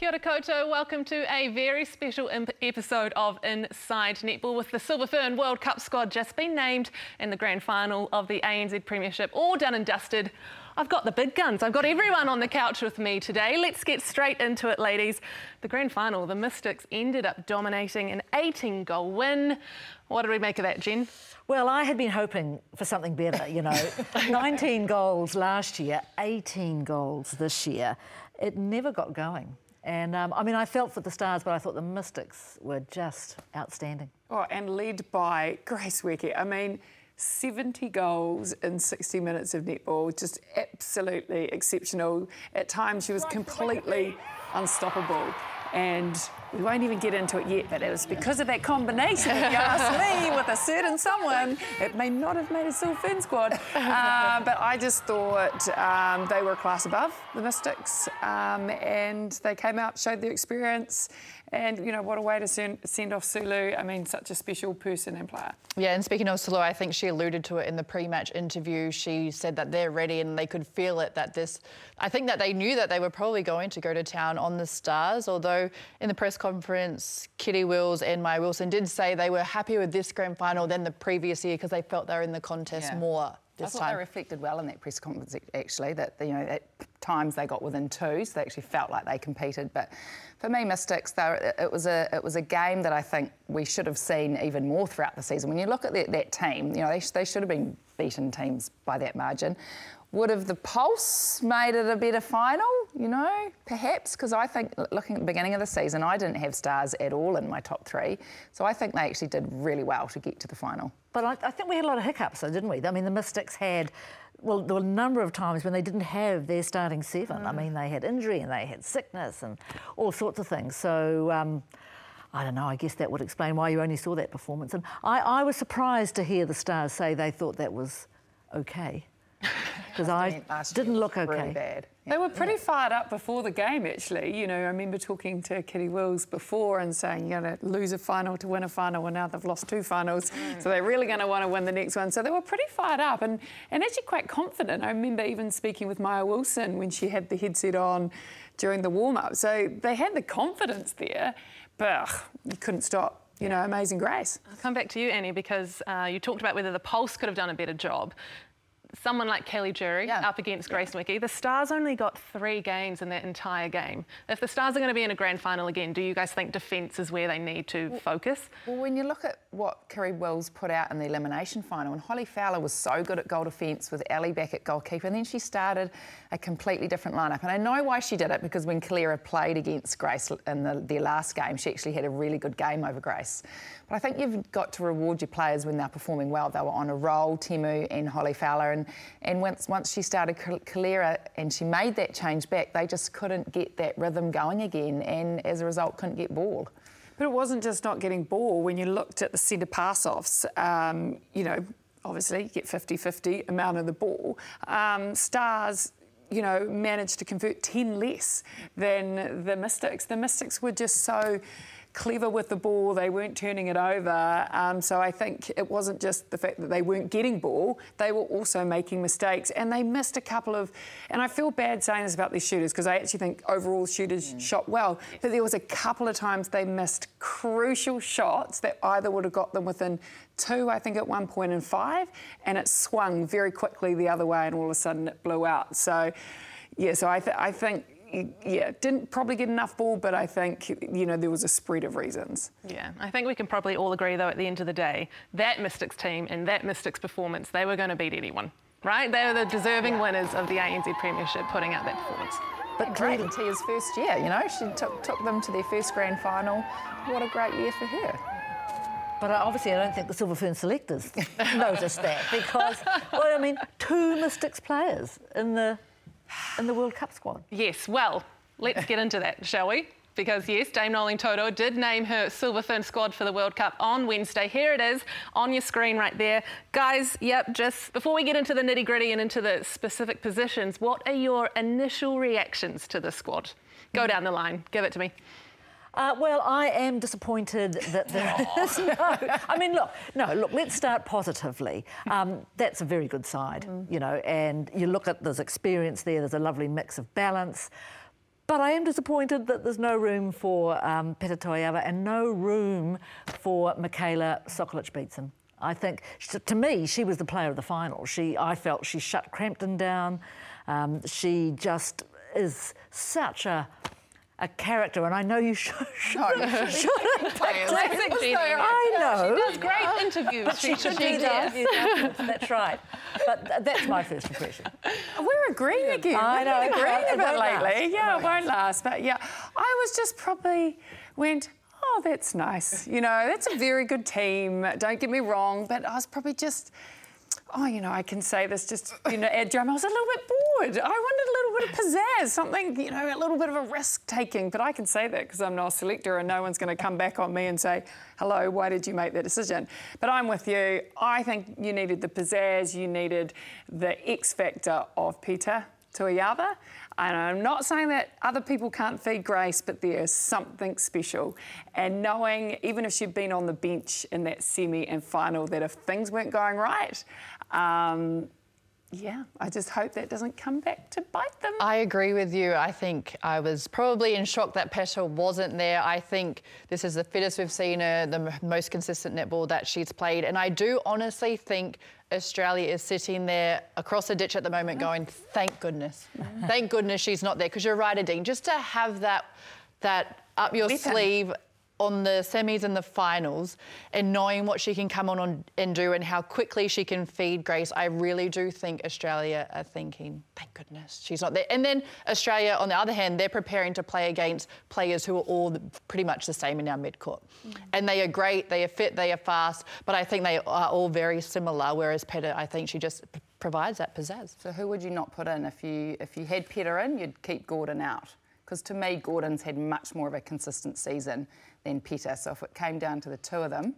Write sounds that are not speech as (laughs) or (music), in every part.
Kia ora koutou. Welcome to a very special imp- episode of Inside Netball with the Silver Fern World Cup squad just been named in the grand final of the ANZ Premiership, all done and dusted. I've got the big guns. I've got everyone on the couch with me today. Let's get straight into it, ladies. The grand final, the Mystics ended up dominating an 18 goal win. What did we make of that, Jen? Well, I had been hoping for something better, you know. (laughs) 19 goals last year, 18 goals this year. It never got going. And um, I mean, I felt for the Stars, but I thought the Mystics were just outstanding. Oh, and led by Grace Nweke. I mean, 70 goals in 60 minutes of netball, just absolutely exceptional. At times, she was completely unstoppable. And we won't even get into it yet, but it was because of that combination, if you (laughs) ask me, with a certain someone, it may not have made a Fern squad. Uh, but I just thought um, they were a class above the Mystics, um, and they came out, showed their experience, and you know what a way to send, send off Sulu. I mean, such a special person and player. Yeah, and speaking of Sulu, I think she alluded to it in the pre-match interview. She said that they're ready and they could feel it. That this, I think that they knew that they were probably going to go to town on the Stars. Although in the press conference, Kiri Wills and Maia Wilson did say they were happier with this grand final than the previous year because they felt they were in the contest Yeah. more I this thought time. they reflected well in that press conference, actually, that, you know, at times they got within two, so they actually felt like they competed. But for me, Mystics, were- it was a it was a game that I think we should have seen even more throughout the season. When you look at that, that team, you know, they, they should have been beaten teams by that margin. Would have the Pulse made it a better final? You know, perhaps because I think looking at the beginning of the season, I didn't have stars at all in my top three, so I think they actually did really well to get to the final. But I, I think we had a lot of hiccups, though, didn't we? I mean, the Mystics had, well, there were a number of times when they didn't have their starting seven. I mean, they had injury and they had sickness and all sorts of things. So, um, I don't know, I guess that would explain why you only saw that performance. And I, I was surprised to hear the Stars say they thought that was okay. (laughs) Because I mean, last year didn't look okay. Really bad. They were pretty fired up before the game, actually. You know, I remember talking to Kiri Wills before and saying, you're going to lose a final to win a final, and now they've lost two finals. So they're really going to want to win the next one. So they were pretty fired up and, and actually quite confident. I remember even speaking with Maia Wilson when she had the headset on during the warm up. So they had the confidence there, but ugh, you couldn't stop. You know, amazing grace. I'll come back to you, Annie, because uh, you talked about whether the Pulse could have done a better job. Someone like Kelly Jury Yeah. up against Grace Nweke, the Stars only got three games in that entire game. If the Stars are going to be in a grand final again, do you guys think defence is where they need to focus? Well, when you look at what Kiri Wills put out in the elimination final, and Holly Fowler was so good at goal defence with Ali back at goalkeeper, and then she started a completely different lineup. And I know why she did it because when Kelera played against Grace in the, their last game, she actually had a really good game over Grace. But I think you've got to reward your players when they're performing well. They were on a roll, Temu and Holly Fowler, and, and once, once she started Kelera and she made that change back, they just couldn't get that rhythm going again, and as a result, couldn't get ball. But it wasn't just not getting ball. When you looked at the centre pass offs, um, you know, obviously you get 50 50 amount of the ball. Um, stars, you know, managed to convert 10 less than the Mystics. The Mystics were just so clever with the ball, they weren't turning it over. Um, so I think it wasn't just the fact that they weren't getting ball, they were also making mistakes and they missed a couple of. And I feel bad saying this about these shooters because I actually think overall shooters shot well, but there was a couple of times they missed crucial shots that either would have got them within two, I think, at one point in five, and it swung very quickly the other way and all of a sudden it blew out. So, yeah, so I, th- I think yeah, didn't probably get enough ball, but I think, you know, there was a spread of reasons. Yeah, I think we can probably all agree, though, at the end of the day, that Mystics team and that Mystics performance, they were going to beat anyone, right? They were the deserving winners of the ANZ Premiership putting out that performance. But great in Tia's first year, you know, she took, took them to their first grand final. What a great year for her. But uh, obviously, I don't think the Silver Fern selectors (laughs) noticed that because, well, I mean, two Mystics players in the in the World Cup squad. Yes, well, let's get into that, shall we? Because yes, Dame Noeline Taurua did name her Silver Fern squad for the World Cup on Wednesday. Here it is on your screen right there. Guys, yep, just before we get into the nitty gritty and into the specific positions, what are your initial reactions to the squad? Go down the line, give it to me. Uh, well, I am disappointed that there (laughs) is no. I mean, look, no, look. Let's start positively. Um, that's a very good side, you know. And you look at there's experience there. There's a lovely mix of balance. But I am disappointed that there's no room for um, Peta Toeava and no room for Michaela Sokolich Beatson. I think, to me, she was the player of the final. She, I felt she shut Crampton down. Um, she just is such a a character, and I know you (laughs) should. should, No, should (laughs) Classic Jeannie. I know. She does great interviews. She should do that. That's right. But that's my first impression. (laughs) We're agreeing again. I We've know, been agreeing it a bit won't last. lately. Yeah, it won't last. But yeah, I was just probably went, oh, that's nice. You know, that's a very good team. Don't get me wrong, but I was probably just. Oh, you know, I can say this just, you know, add drama. I was a little bit bored. I wanted a little bit of pizzazz, something, you know, a little bit of a risk taking. But I can say that because I'm not a selector and no one's going to come back on me and say, hello, why did you make that decision? But I'm with you. I think you needed the pizzazz, you needed the X factor of Peta Toeava. And I'm not saying that other people can't feed Grace, but there's something special. And knowing, even if she'd been on the bench in that semi and final, that if things weren't going right, um, yeah, I just hope that doesn't come back to bite them. I agree with you. I think I was probably in shock that Peta wasn't there. I think this is the fittest we've seen her, the m- most consistent netball that she's played. And I do honestly think Australia is sitting there across the ditch at the moment going, thank goodness. Mm. thank goodness she's not there. Because you're right, Adine, just to have that, that up your Weapon. sleeve on the semis and the finals and knowing what she can come on, on and do and how quickly she can feed Grace, I really do think Australia are thinking, thank goodness she's not there. And then Australia, on the other hand, they're preparing to play against players who are all pretty much the same in our midcourt. Mm-hmm. And they are great, they are fit, they are fast, but I think they are all very similar, whereas Peta, I think she just provides that pizzazz. So who would you not put in if you if you had Peta in? You'd keep Gordon out because to me Gordon's had much more of a consistent season than Peta. So if it came down to the two of them,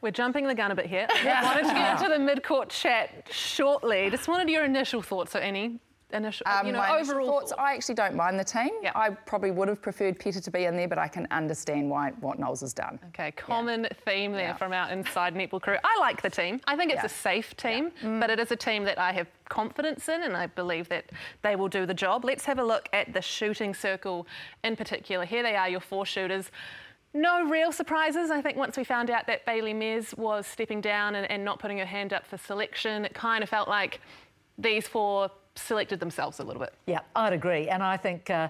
We're jumping the gun a bit here. I wanted to get into the mid-court chat shortly. Just wanted your initial thoughts. So any initial, um, you know, my overall thoughts. I actually don't mind the team. Yeah. I probably would have preferred Peta to be in there, but I can understand why what Knowles has done. Okay, common theme there Yeah. from our inside netball crew. I like the team. I think it's Yeah. a safe team, but it is a team that I have confidence in, and I believe that they will do the job. Let's have a look at the shooting circle in particular. Here they are, your four shooters. No real surprises. I think once we found out that Bailey Mes was stepping down and, and not putting her hand up for selection, it kind of felt like these four selected themselves a little bit. Yeah, I'd agree. And I think, uh,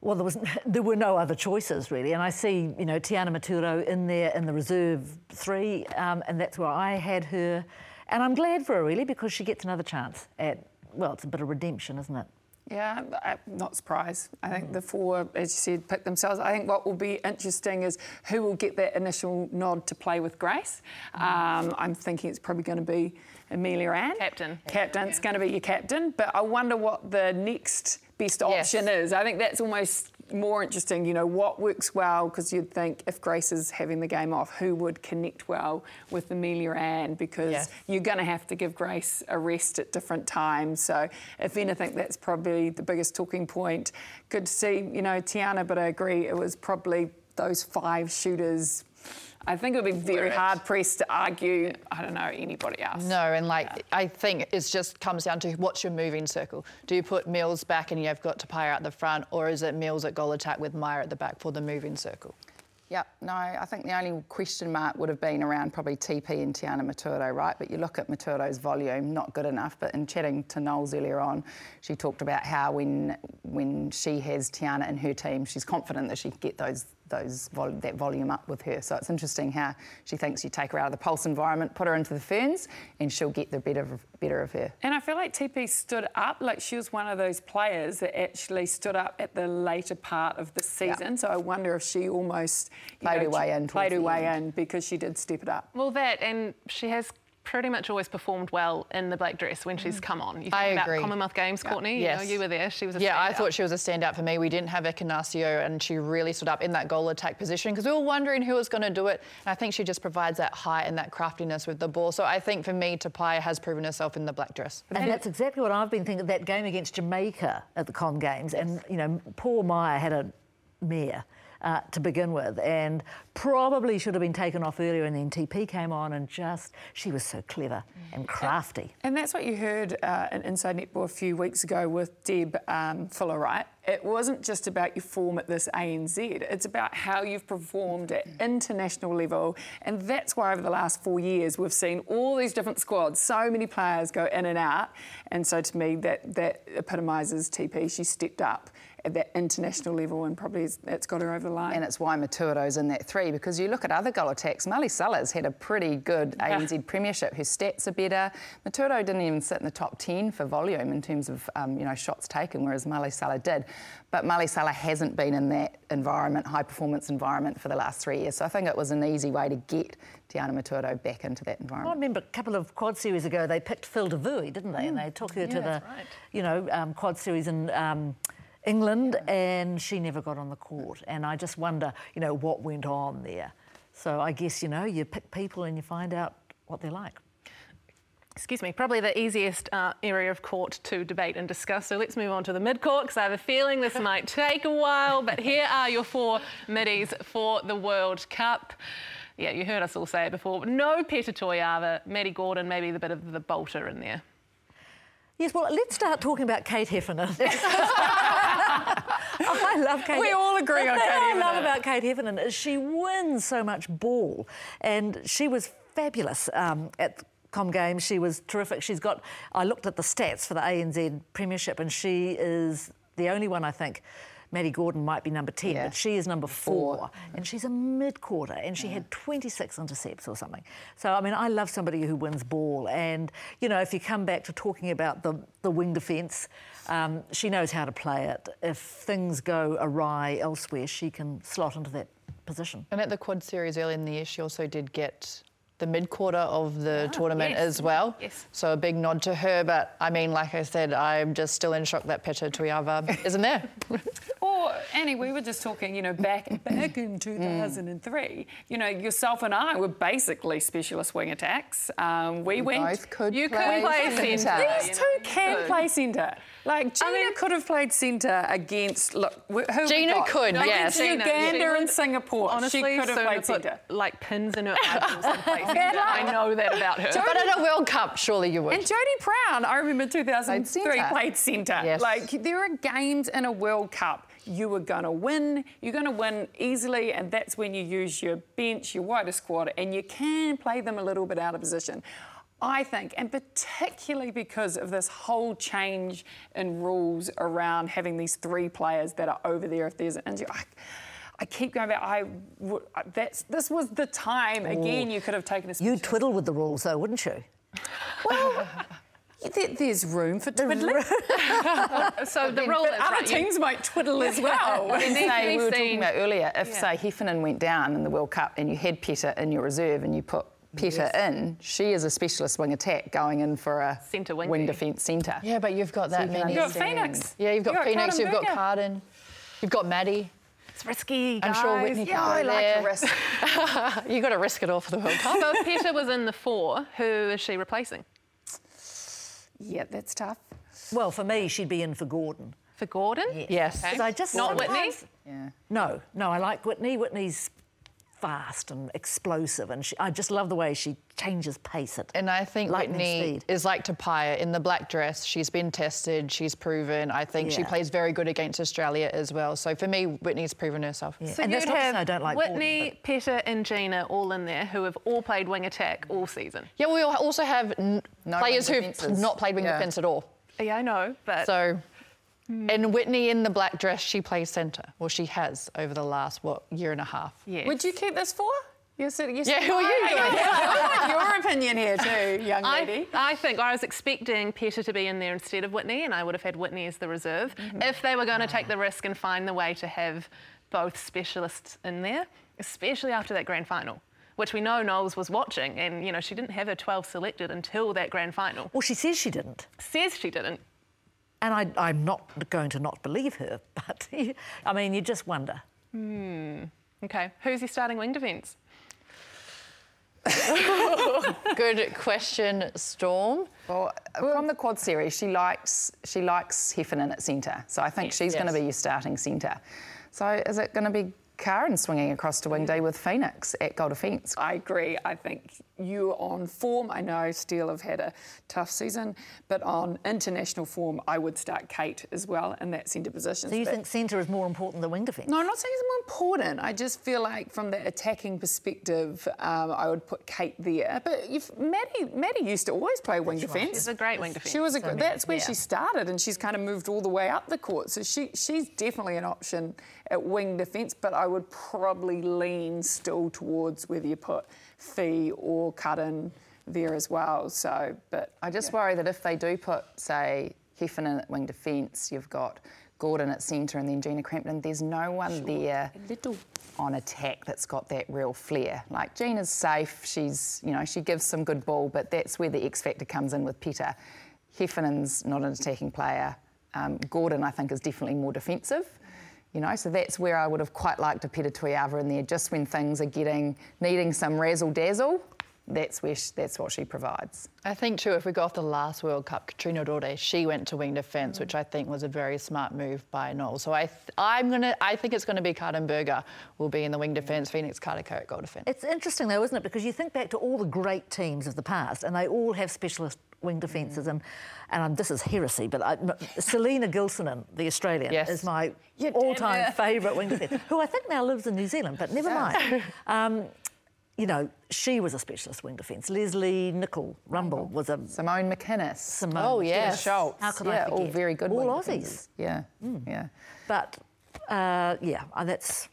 well, there, was, (laughs) there were no other choices really. And I see, you know, Tiana Metuarau in there in the reserve three, um, and that's where I had her. And I'm glad for her really because she gets another chance at, well, it's a bit of redemption, isn't it? Yeah, I'm not surprised. I think the four, as you said, pick themselves. I think what will be interesting is who will get that initial nod to play with Grace. Um, I'm thinking it's probably going to be Ameliaranne. Captain. captain. Captain's going to be your captain, but I wonder what the next best Yes. option is. I think that's almost more interesting. You know, what works well because you'd think if Grace is having the game off, who would connect well with Ameliaranne because Yes. you're going to have to give Grace a rest at different times. So, if anything, that's probably the biggest talking point. Good to see, you know, Tiana, but I agree, it was probably those five shooters. I think it would be very hard pressed to argue, I don't know, anybody else. No, and like I think it just comes down to what's your moving circle. Do you put Mills back and you've got Te Paea at the front, or is it Mills at goal attack with Maia at the back for the moving circle? Yeah, no, I think the only question mark would have been around probably TP and Tiana Metuarau, right? But you look at Metuarau's volume, not good enough. But in chatting to Knowles earlier on, she talked about how when when she has Tiana in her team, she's confident that she can get those those vol- that volume up with her. So it's interesting how she thinks you take her out of the pulse environment, put her into the ferns, and she'll get the better of, better of her. And I feel like TP stood up, like she was one of those players that actually stood up at the later part of the season. So I wonder if she almost you Played her way in played towards her way end. in because she did step it up. Well, that, and she has pretty much always performed well in the black dress when she's mm. come on. You talk I about agree. Commonwealth Games, Courtney. You, know, you were there. She was a Yeah, I thought she was a standout for me. We didn't have Ekenasio, and she really stood up in that goal attack position because we were wondering who was going to do it. And I think she just provides that height and that craftiness with the ball. So I think for me, Te Paea has proven herself in the black dress. And that's exactly what I've been thinking. That game against Jamaica at the Con Games, and you know, poor Maia had a mare. Uh, to begin with, and probably should have been taken off earlier. And then TP came on, and just she was so clever and crafty. And that's what you heard uh, in Inside Netball a few weeks ago with Deb um, Fuller, right? It wasn't just about your form at this ANZ, it's about how you've performed at international level. And that's why over the last four years we've seen all these different squads, so many players go in and out. And so to me, that, that epitomises TP. She stepped up at that international level and probably it's got her over the line. And it's why Metuarau's in that three because you look at other goal attacks. Mali Salah's had a pretty good ANZ Premiership. Her stats are better. Metuarau didn't even sit in the top 10 for volume in terms of um, you know shots taken, whereas Mali Salah did. But Mali Salah hasn't been in that environment, high performance environment, for the last three years. So I think it was an easy way to get Tiana Metuarau back into that environment. I remember a couple of quad series ago they picked Phil Devouy, didn't they? Mm. And they took her yeah, to the, right. you know, um, quad series in. Um, England, and she never got on the court. And I just wonder, you know, what went on there. So I guess, you know, you pick people and you find out what they're like. Excuse me, probably the easiest uh, area of court to debate and discuss. So let's move on to the mid court because I have a feeling this (laughs) might take a while. But here are your four middies for the World Cup. Yeah, you heard us all say it before. No Peta Toeava, Maddie Gordon, maybe the bit of the bolter in there. Yes, well, let's start talking about Kate Heffernan. (laughs) (laughs) (laughs) I love Kate. We all agree on Kate (laughs) What I love about Kate Heffernan is she wins so much ball, and she was fabulous um, at Com Games. She was terrific. She's got. I looked at the stats for the ANZ Premiership, and she is the only one I think Maddie Gordon might be number 10, Yeah. but she is number four. Four. And she's a mid quarter and she had 26 intercepts or something. So, I mean, I love somebody who wins ball. And, you know, if you come back to talking about the, the wing defence, um, she knows how to play it. If things go awry elsewhere, she can slot into that position. And at the quad series early in the year, she also did get the mid quarter of the tournament yes. as well. Yes. So a big nod to her. But I mean, like I said, I'm just still in shock that Peta Toeava isn't there. (laughs) Or Annie, we were just talking, you know, back back in (laughs) 2003. You know, yourself and I were basically specialist wing attacks. Um, we, went. Both could You could play, play centre. centre. These you two know, can good. play centre. Like Gina could have played centre against. Look, wh- who we Gina got? could, Against yes. Gina, Uganda she and Singapore. Honestly, she could have played centre. like pins in her ankles than play. I know that about her. but at a World Cup, surely you would. And Jodie Brown, I remember 2003 centre. played centre. Yes. Like there are games in a World Cup you were going to win. You're going to win easily, and that's when you use your bench, your wider squad, and you can play them a little bit out of position. I think, and particularly because of this whole change in rules around having these three players that are over there if there's an injury. I, I keep going back. I that's this was the time again. You could have taken a. You'd twiddle with the rules, though, wouldn't you? Well, there's room for twiddling. (laughs) So the rule But is other right. you- teams might twiddle as well. And need (laughs) say, we were seen. talking about earlier, if, Yeah. say, Heffernan went down in the World Cup and you had Peta in your reserve and you put Peta in, she is a specialist wing attack going in for a Centre wing wing defence centre. yeah, but you've got that you can many. You've got. Phoenix. Yeah, you've got, You've got Phoenix, you've got Karin Karin, you've got Maddie. It's risky, I'm guys. sure Whitney Yeah. can I like there. a risk. (laughs) you got to risk it all for the World Cup. So if Peta was in the four, who is she replacing? Yeah, that's tough. Well, for me, she'd be in for Gordon. For Gordon? Yes. Okay. 'Cause I just Not Whitney? Yeah. No, no, I like Whitney. Whitney's fast and explosive, and she, I just love the way she changes pace at And I think lightning Whitney speed. is like Tapia in the black dress. She's been tested, she's proven. I think she plays very good against Australia as well. So for me, Whitney's proven herself. Yeah. So and you'd to have I don't like Whitney, Gordon, Peta, and Gina all in there who have all played wing attack all season. Yeah, we also have n- No players who've not played wing Yeah. defence at all. Yeah, I know, but So, and Whitney in the black dress, she plays centre. Well, she has over the last, what, year and a half. yes. Would you keep this for? You're sitting. You're Yeah, sitting- who are you? (laughs) I want your opinion here too, young lady. I think I was expecting Peta to be in there instead of Whitney, and I would have had Whitney as the reserve Mm-hmm. if they were going to take the risk and find the way to have both specialists in there, especially after that grand final, which we know Knowles was watching, and you know she didn't have her 12 selected until that grand final. Well, she says she didn't. Says she didn't. And I, I'm not going to not believe her, (laughs) but I mean, you just wonder. Hmm. Okay, who's your starting wing defence? (laughs) Good question, Storm. Well, uh, from the quad series, she likes she likes Heffernan at centre, so I think she's going to be your starting centre. So is it going to be Karin swinging across to wing day with Phoenix at goal defence. I agree. I think you on form. I know Steel have had a tough season, but on international form, I would start Kate as well in that centre position. So you But- think centre is more important than wing defence? No, I'm not saying it's more important. I just feel like from the attacking perspective, um, I would put Kate there. But if Maddie, Maddie used to always play wing defence. She's a great wing defence. She was a, So, that's where yeah. she started, and she's kind of moved all the way up the court. So she she's definitely an option at wing defence. But I would probably lean still towards whether you put Fee or cut in there as well. So, but I just worry that if they do put, say, Heffernan at wing defence, you've got Gordon at centre and then Gina Crampton, there's no one there little on attack that's got that real flair. Like Gina's safe, she's, you know, she gives some good ball, but that's where the X factor comes in with Peta. Heffernan's not an attacking player. Um, Gordon, I think, is definitely more defensive. You know, so that's where I would have quite liked a Peta Toeava in there, just when things are getting needing some razzle dazzle. That's where she, that's what she provides. I think too, if we go off the last World Cup, Katrina Rore, she went to wing defence, which I think was a very smart move by Noel. So I, th- I'm gonna, I think it's going to be Karin Burger will be in the wing defence, Phoenix Karaka at goal defence. It's interesting though, isn't it? Because you think back to all the great teams of the past, and they all have specialist wing defences. And and um, this is heresy, but I, m- Selena Gilsonen, the Australian, Yes. is my Yeah, all-time favourite wing defence, who I think now lives in New Zealand. But never mind. (laughs) Um, you know, she was a specialist wing defence. Leslie Nicol Rumble was a Simone McKinnis. Simone. Oh, yeah. Schultz. How could yeah, I all very good. All wing Aussies. defenders. Yeah, yeah. But uh, yeah, uh, that's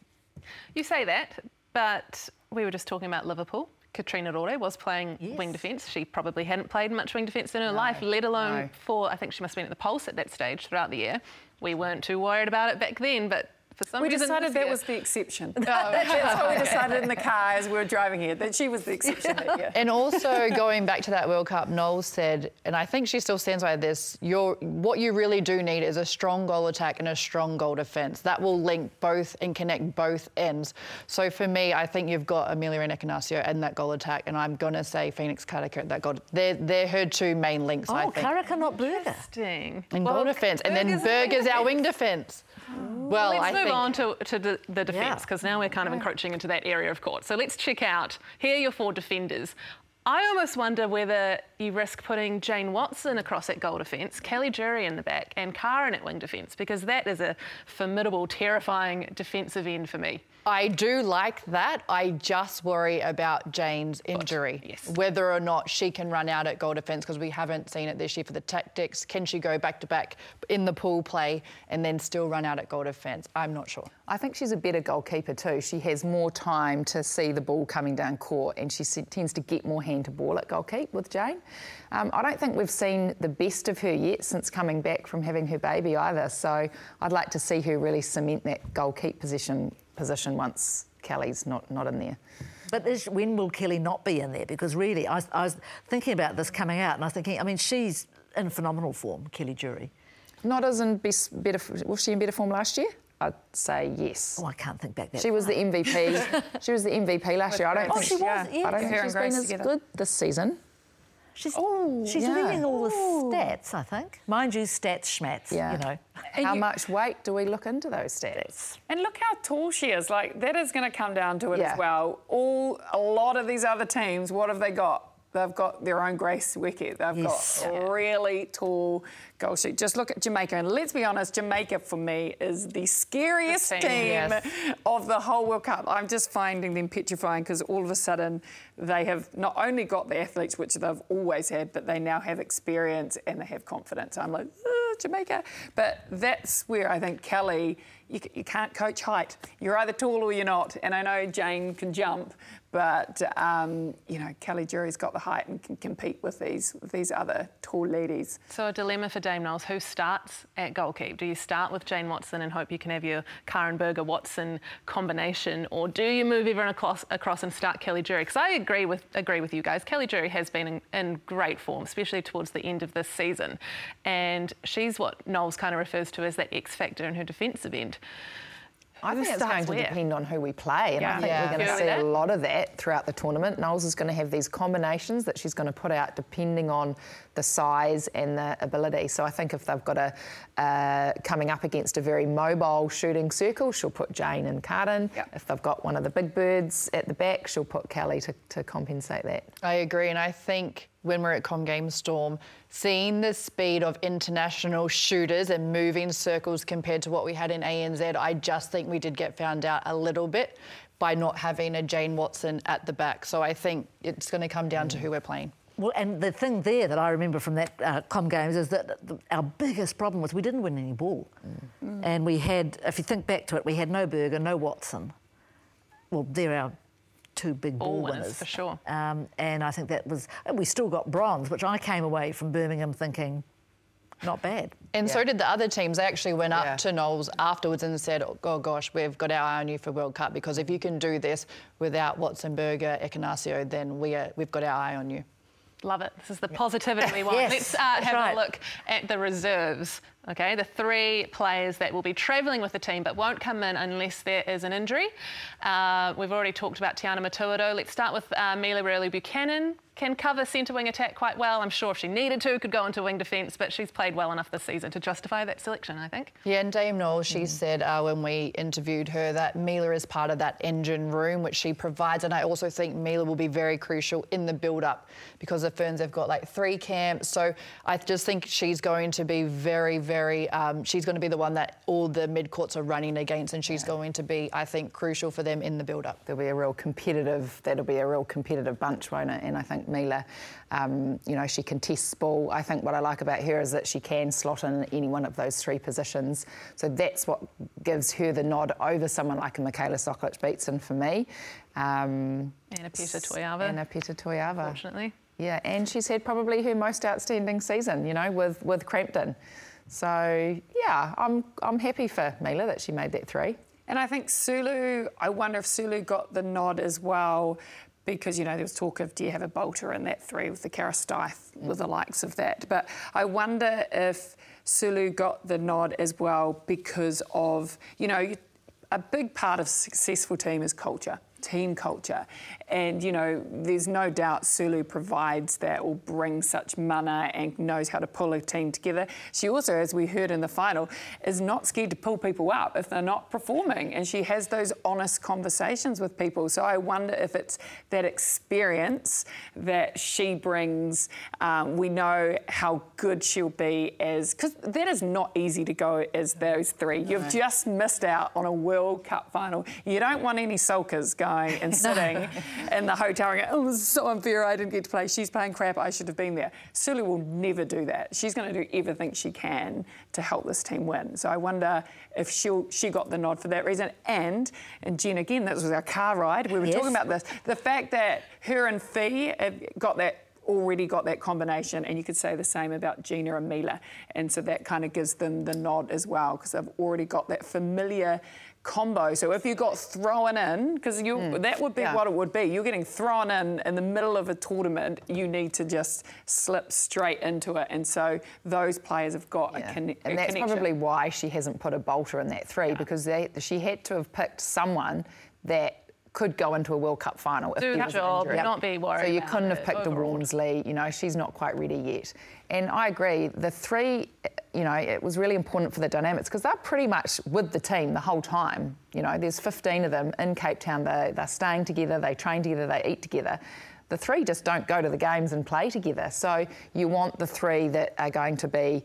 You say that, but we were just talking about Liverpool. Katrina Rore was playing wing defence. She probably hadn't played much wing defence in her life, let alone no. for, I think she must have been at the Pulse at that stage throughout the year. We weren't too worried about it back then, but for some we reason. decided that year- was the exception. Oh, (laughs) that's what we decided in the car as we were driving here, that she was the exception that year. And also going back to that World Cup, Noel said, and I think she still stands by this. Your what you really do need is a strong goal attack and a strong goal defence. That will link both and connect both ends. So for me, I think you've got Ameliaranne Ekenasio and that goal attack, and I'm gonna say Phoenix Karaka that goal. They're they're her two main links. I oh, think. Karaka, not Burger. Interesting. And Well, goal defence, and then Burger's a our wing defence. Well, Let's I move think. on to, to the, the defence Yeah. because now we're kind of encroaching into that area of court. So let's check out. Here are your four defenders. I almost wonder whether you risk putting Jane Watson across at goal defence, Kelly Jury in the back, and Karin at wing defence because that is a formidable, terrifying defensive end for me. I do like that. I just worry about Jane's injury. yes. Whether or not she can run out at goal defence because we haven't seen it this year for the tactics. Can she go back to back in the pool play and then still run out at goal defence? I'm not sure. I think she's a better goalkeeper too. She has more time to see the ball coming down court and she tends to get more hand to ball at goalkeep with Jane. Um, I don't think we've seen the best of her yet since coming back from having her baby either. So I'd like to see her really cement that goalkeep position position once Kelly's not, not in there. But is, when will Kelly not be in there? Because really, I, I was thinking about this coming out, and I was thinking, I mean, she's in phenomenal form, Kelly Jury. Not as in best, better. Was she in better form last year? I'd say yes. Oh, I can't think back that She was the. MVP. (laughs) she was the MVP last year. I don't Oh, think she was. Yeah. I don't think she's been as together. good this season. She's, Oh, she's yeah. leading all the stats, I think. Mind you, stats schmats, Yeah. you know. How you- much weight do we look into those stats? And look how tall she is. Like that is going to come down to it Yeah. as well. All a lot of these other teams, what have they got? They've got their own Grace Nweke. They've Yes. got really tall goal sheet. Just look at Jamaica, and let's be honest, Jamaica for me is the scariest The team, team, yes. of the whole World Cup. I'm just finding them petrifying because all of a sudden they have not only got the athletes, which they've always had, but they now have experience and they have confidence. I'm like, "Ah, Jamaica. But that's where I think Kelly, you, you can't coach height. You're either tall or you're not. And I know Jane can jump, but um, you know Kelly Jury's got the height and can compete with these with these other tall ladies. So a dilemma for Dame Knowles. Who starts at goalkeep? Do you start with Jane Watson and hope you can have your Karin Burger Watson combination, or do you move everyone across, across and start Kelly Jury? Because I agree with agree with you guys. Kelly Jury has been in, in great form, especially towards the end of this season, and she's what Knowles kind of refers to as that X factor in her defensive end. I think it's going to depend on who we play, and I think Yeah. we're going to see a lot of that throughout the tournament. Knowles is going to have these combinations that she's going to put out depending on the size and the ability. So I think if they've got a uh, coming up against a very mobile shooting circle, she'll put Jane and Karin. Yep. If they've got one of the big birds at the back, she'll put Kelly to, to compensate that. I agree, and I think when we're at Com Game Storm, seeing the speed of international shooters and moving circles compared to what we had in ANZ, I just think we did get found out a little bit by not having a Jane Watson at the back. So I think it's going to come down to who we're playing. Well, and the thing there that I remember from that uh, Com Games is that the, our biggest problem was we didn't win any ball. And we had, if you think back to it, we had no Burger, no Watson. Well, they're our two big ball, Ball winners, for sure. Um, and I think that was, we still got bronze, which I came away from Birmingham thinking, not bad. And so did the other teams. They actually went up Yeah. to Knowles afterwards and said, oh gosh, we've got our eye on you for World Cup because if you can do this without Watson, Burger, Ekenasio, then we are, we've got our eye on you. Love it. This is the positivity we want. Yes, Let's uh, have right. a look at the reserves. Okay, the three players that will be travelling with the team but won't come in unless there is an injury. Uh, we've already talked about Tiana Metuarau. Let's start with uh, Mila Reuelu Buchanan. Can cover centre wing attack quite well. I'm sure if she needed to, could go into wing defence, but she's played well enough this season to justify that selection, I think. Yeah, and Dame Knowles, she said uh, when we interviewed her that Mila is part of that engine room which she provides, and I also think Mila will be very crucial in the build-up because the Ferns have got like three camps, so I just think she's going to be very, very. Um, she's going to be the one that all the mid courts are running against, and she's going to be, I think, crucial for them in the build-up. There'll be a real competitive. That'll be a real competitive bunch, won't it? And I think Mila, um, you know, she contests ball. I think what I like about her is that she can slot in any one of those three positions. So that's what gives her the nod over someone like a Michaela Sokolich Beatson for me. Um, Anna Peta Toeava, Anna Peta Toeava. unfortunately. Yeah, and she's had probably her most outstanding season, you know, with, with Crampton. So yeah, I'm I'm happy for Mila that she made that three. And I think Sulu, I wonder if Sulu got the nod as well because, you know, there was talk of do you have a bolter in that three with the Karastith, with the likes of that. But I wonder if Sulu got the nod as well because of, you know, a big part of successful team is culture. Team culture, and you know, there's no doubt Sulu provides that or brings such mana and knows how to pull a team together. She also, as we heard in the final, is not scared to pull people up if they're not performing, and she has those honest conversations with people. So I wonder if it's that experience that she brings. Um, we know how good she'll be as because that is not easy to go as those three. You've just missed out on a World Cup final. You don't want any sulkers going and (laughs) sitting in the hotel and going, oh, this is so unfair, I didn't get to play. She's playing crap, I should have been there. Sulu will never do that. She's going to do everything she can to help this team win. So I wonder if she she got the nod for that reason. And, and Jen, again, that was our car ride. We were Yes. talking about this. The fact that her and Fee have got that already got that combination, and you could say the same about Gina and Mila. And so that kind of gives them the nod as well, because they've already got that familiar combo. So if you got thrown in, because you hmm. that would be Yeah. what it would be. You're getting thrown in in the middle of a tournament. You need to just slip straight into it. And so those players have got a, Yeah. conne- a and that's connection. probably why she hasn't put a bolter in that three because they, she had to have picked someone that could go into a World Cup final. if Do there the was an job, injury. not be worried So you about couldn't have picked overall. a Walmsley. You know, she's not quite ready yet. And I agree. The three, you know, it was really important for the dynamics because they're pretty much with the team the whole time. You know, there's 15 of them in Cape Town. They, they're staying together. They train together. They eat together. The three just don't go to the games and play together. So you want the three that are going to be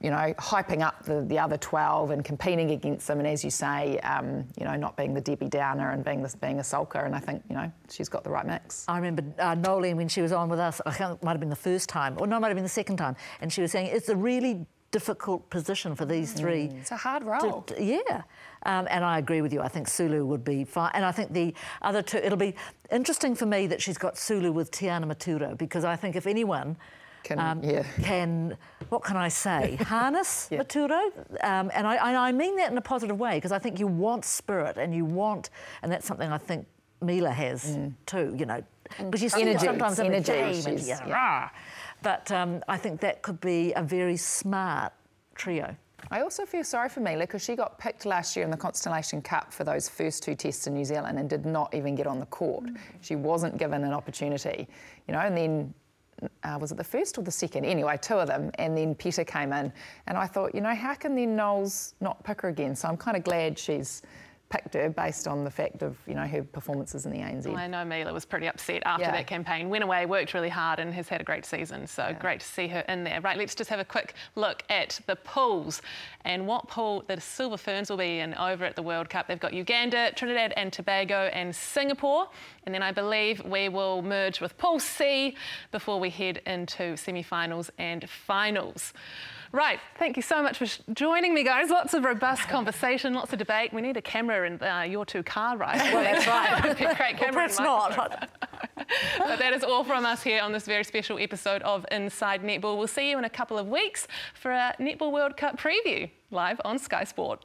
you know, hyping up the, the other 12 and competing against them. And as you say, um, you know, not being the Debbie Downer and being, this, being a sulker. And I think, you know, she's got the right mix. I remember uh, Noeline when she was on with us, I think it might have been the first time, or no, it might have been the second time, and she was saying it's a really difficult position for these three. It's a hard to- role. to- yeah, um, and I agree with you. I think Sulu would be fine, and I think the other two. It'll be interesting for me that she's got Sulu with Tiana Metuarau because I think if anyone Can- yeah. can what can I say (laughs) harness Yeah. Metuarau, um, and I and I mean that in a positive way because I think you want spirit and you want, and that's something I think Mila has too. You know, because you see Energy, sometimes energy, game, and yeah. but um, I think that could be a very smart trio. I also feel sorry for Mila because she got picked last year in the Constellation Cup for those first two tests in New Zealand and did not even get on the court. Mm. She wasn't given an opportunity, you know, and then uh, was it the first or the second? Anyway, two of them, and then Peta came in, and I thought, you know, how can then Knowles not pick her again? So I'm kind of glad she's picked her based on the fact of you know her performances in the ANZ. Well, I know Mila was pretty upset after yeah. that campaign. Went away, worked really hard, and has had a great season. So yeah. great to see her in there. Right, let's just have a quick look at the pools and what pool the Silver Ferns will be in over at the World Cup. They've got Uganda, Trinidad and Tobago, and Singapore. And then I believe we will merge with Pool C before we head into semi-finals and finals. Right, thank you so much for joining me, guys. Lots of robust conversation, lots of debate. We need a camera in uh, your two car rides. well, that's right. (laughs) Great camera. Well, not. (laughs) but that is all from us here on this very special episode of Inside Netball. We'll see you in a couple of weeks for a Netball World Cup preview live on Sky Sport.